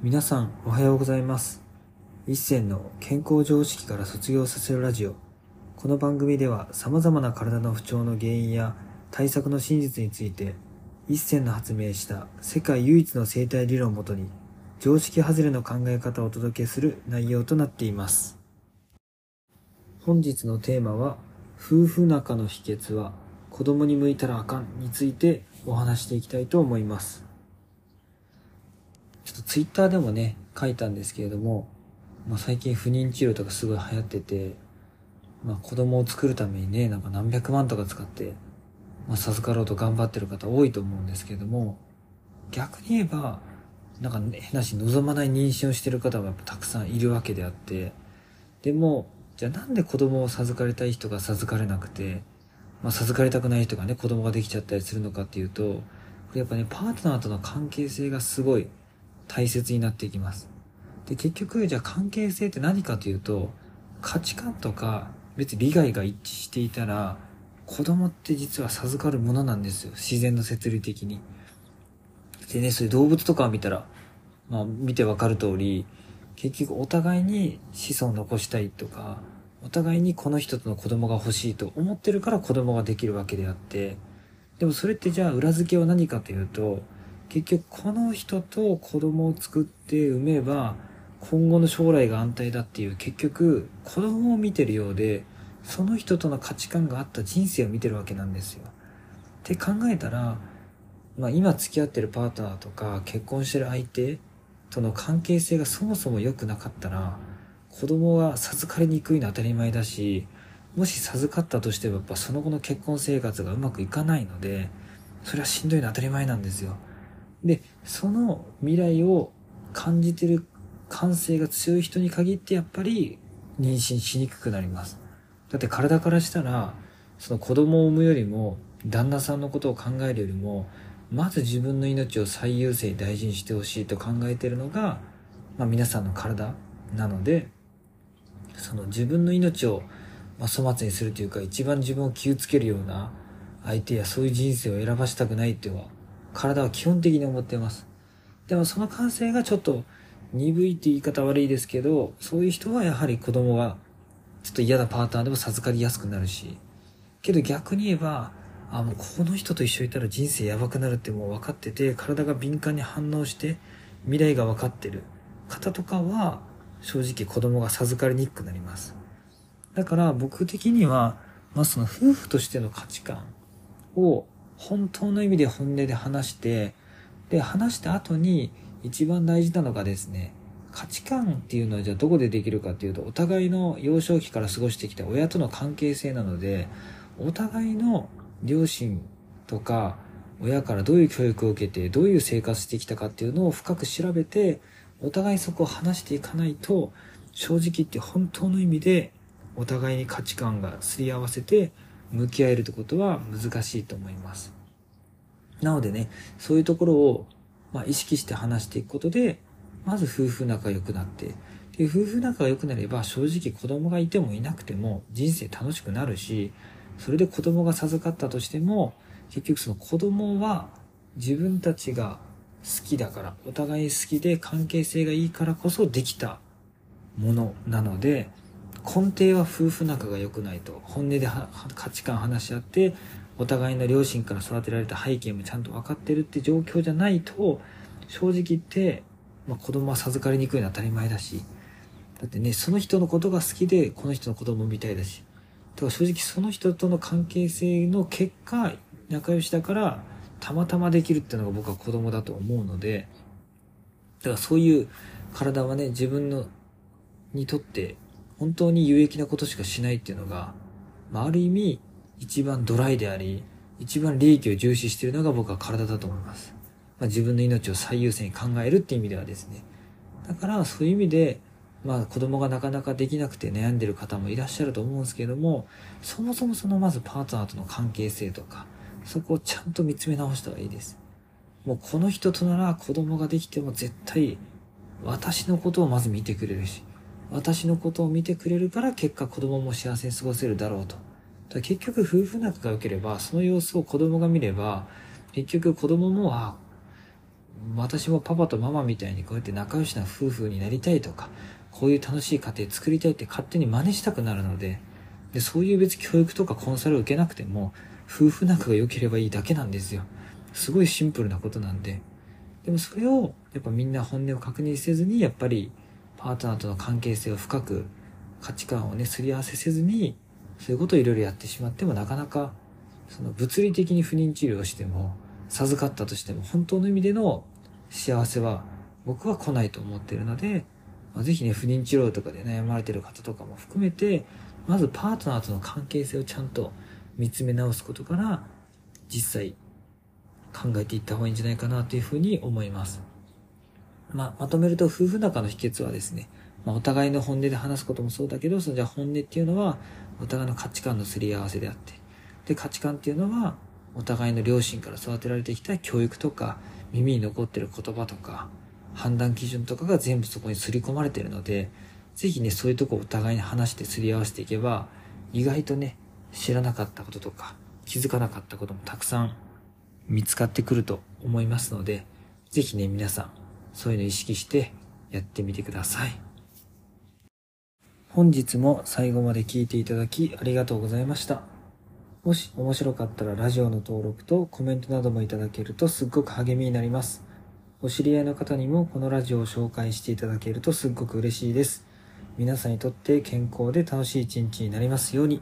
皆さんおはようございます。一銭の健康常識から卒業させるラジオ。この番組では様々な体の不調の原因や対策の真実について、一銭の発明した世界唯一の生態理論をもとに、常識外れの考え方をお届けする内容となっています。本日のテーマは、夫婦仲の秘訣は子供に向いたらあかんについてお話していきたいと思います。ちょっとツイッターでもね、書いたんですけれども、まあ、最近不妊治療とかすごい流行ってて、まあ、子供を作るためにね、なんか何百万とか使って、まあ、授かろうと頑張ってる方多いと思うんですけれども、逆に言えば、なんか、変なし望まない妊娠をしてる方がやっぱたくさんいるわけであって、でも、じゃあなんで子供を授かりたい人が授かれなくて、まあ、授かりたくない人がね、子供ができちゃったりするのかっていうと、これやっぱね、パートナーとの関係性がすごい大切になっていきます。で、結局、じゃあ関係性って何かというと、価値観とか、別に利害が一致していたら、子供って実は授かるものなんですよ。自然の摂理的に。でね、そういう動物とかを見たら、まあ見てわかる通り、結局お互いに子孫を残したいとか、お互いにこの人との子供が欲しいと思ってるから子供ができるわけであって、でもそれってじゃあ裏付けは何かというと、結局この人と子供を作って産めば、今後の将来が安泰だっていう結局子供を見てるようで、その人との価値観があった人生を見てるわけなんですよ。って考えたら、まあ今付き合ってるパートナーとか結婚してる相手との関係性がそもそも良くなかったら、子供は授かりにくいのは当たり前だし、もし授かったとしてもやっぱその後の結婚生活がうまくいかないので、それはしんどいのは当たり前なんですよ。で、その未来を感じてる感性が強い人に限ってやっぱり妊娠しにくくなります。だって体からしたら、その子供を産むよりも、旦那さんのことを考えるよりも、まず自分の命を最優先大事にしてほしいと考えてるのが、まあ皆さんの体なので、その自分の命を、まあ、粗末にするというか、一番自分を傷つけるような相手やそういう人生を選ばしたくないっては、体は基本的に思っています。でもその感性がちょっと鈍いって言い方悪いですけど、そういう人はやはり子供がちょっと嫌なパタートナーでも授かりやすくなるし、けど逆に言えば、あ、もうこの人と一緒にいたら人生やばくなるってもう分かってて、体が敏感に反応して未来が分かってる方とかは、正直子供が授かりにくくなります。だから僕的には、まあその夫婦としての価値観を本当の意味で本音で話して、で、話した後に一番大事なのがですね、価値観っていうのはじゃあどこでできるかっていうと、お互いの幼少期から過ごしてきた親との関係性なので、お互いの両親とか親からどういう教育を受けて、どういう生活してきたかっていうのを深く調べて、お互いそこを話していかないと、正直言って本当の意味でお互いに価値観がすり合わせて向き合えるってことは難しいと思います。なのでね、そういうところを、まあ、意識して話していくことで、まず夫婦仲良くなって、で夫婦仲が良くなれば正直子供がいてもいなくても人生楽しくなるし、それで子供が授かったとしても、結局その子供は自分たちが好きだから、お互い好きで関係性がいいからこそできたものなので、根底は夫婦仲が良くないと、本音で価値観話し合って、お互いの両親から育てられた背景もちゃんと分かってるって状況じゃないと、正直言って、まあ、子供は授かりにくいのは当たり前だし、だってね、その人のことが好きで、この人の子供みたいだし、だから正直その人との関係性の結果、仲良しだから、たまたまできるっていうのが僕は子供だと思うので、だからそういう体はね、自分の、にとって、本当に有益なことしかしないっていうのが、まあ、ある意味、一番ドライであり、一番利益を重視しているのが僕は体だと思います。まあ、自分の命を最優先に考えるっていう意味ではですね。だからそういう意味で、まあ子供がなかなかできなくて悩んでる方もいらっしゃると思うんですけれども、そもそもそのまずパートナーとの関係性とか、そこをちゃんと見つめ直した方がいいです。もうこの人となら子供ができても絶対私のことをまず見てくれるし、私のことを見てくれるから結果子供も幸せに過ごせるだろうと。だ結局夫婦仲が良ければ、その様子を子供が見れば、結局子供も、あ私もパパとママみたいにこうやって仲良しな夫婦になりたいとか、こういう楽しい家庭作りたいって勝手に真似したくなるので、で、そういう別教育とかコンサルを受けなくても、夫婦仲が良ければいいだけなんですよ。すごいシンプルなことなんで。でもそれを、やっぱみんな本音を確認せずに、やっぱりパートナーとの関係性を深く、価値観をね、すり合わせせずに、そういうことをいろいろやってしまってもなかなか、その物理的に不妊治療をしても、授かったとしても本当の意味での幸せは僕は来ないと思ってるので、まあ、ぜひね、不妊治療とかで悩まれてる方とかも含めて、まずパートナーとの関係性をちゃんと見つめ直すことから、実際考えていった方がいいんじゃないかなというふうに思います。まあ、まとめると夫婦仲の秘訣はですね、まあ、お互いの本音で話すこともそうだけど、そのじゃあ本音っていうのは、お互いの価値観のすり合わせであって、で、価値観っていうのは、お互いの両親から育てられてきた教育とか、耳に残ってる言葉とか、判断基準とかが全部そこに刷り込まれてるので、ぜひね、そういうとこお互いに話してすり合わせていけば、意外とね、知らなかったこととか、気づかなかったこともたくさん見つかってくると思いますので、ぜひね、皆さん、そういうの意識してやってみてください。本日も最後まで聞いていただきありがとうございました。もし面白かったらラジオの登録とコメントなどもいただけるとすっごく励みになります。お知り合いの方にもこのラジオを紹介していただけるとすっごく嬉しいです。皆さんにとって健康で楽しい一日になりますように。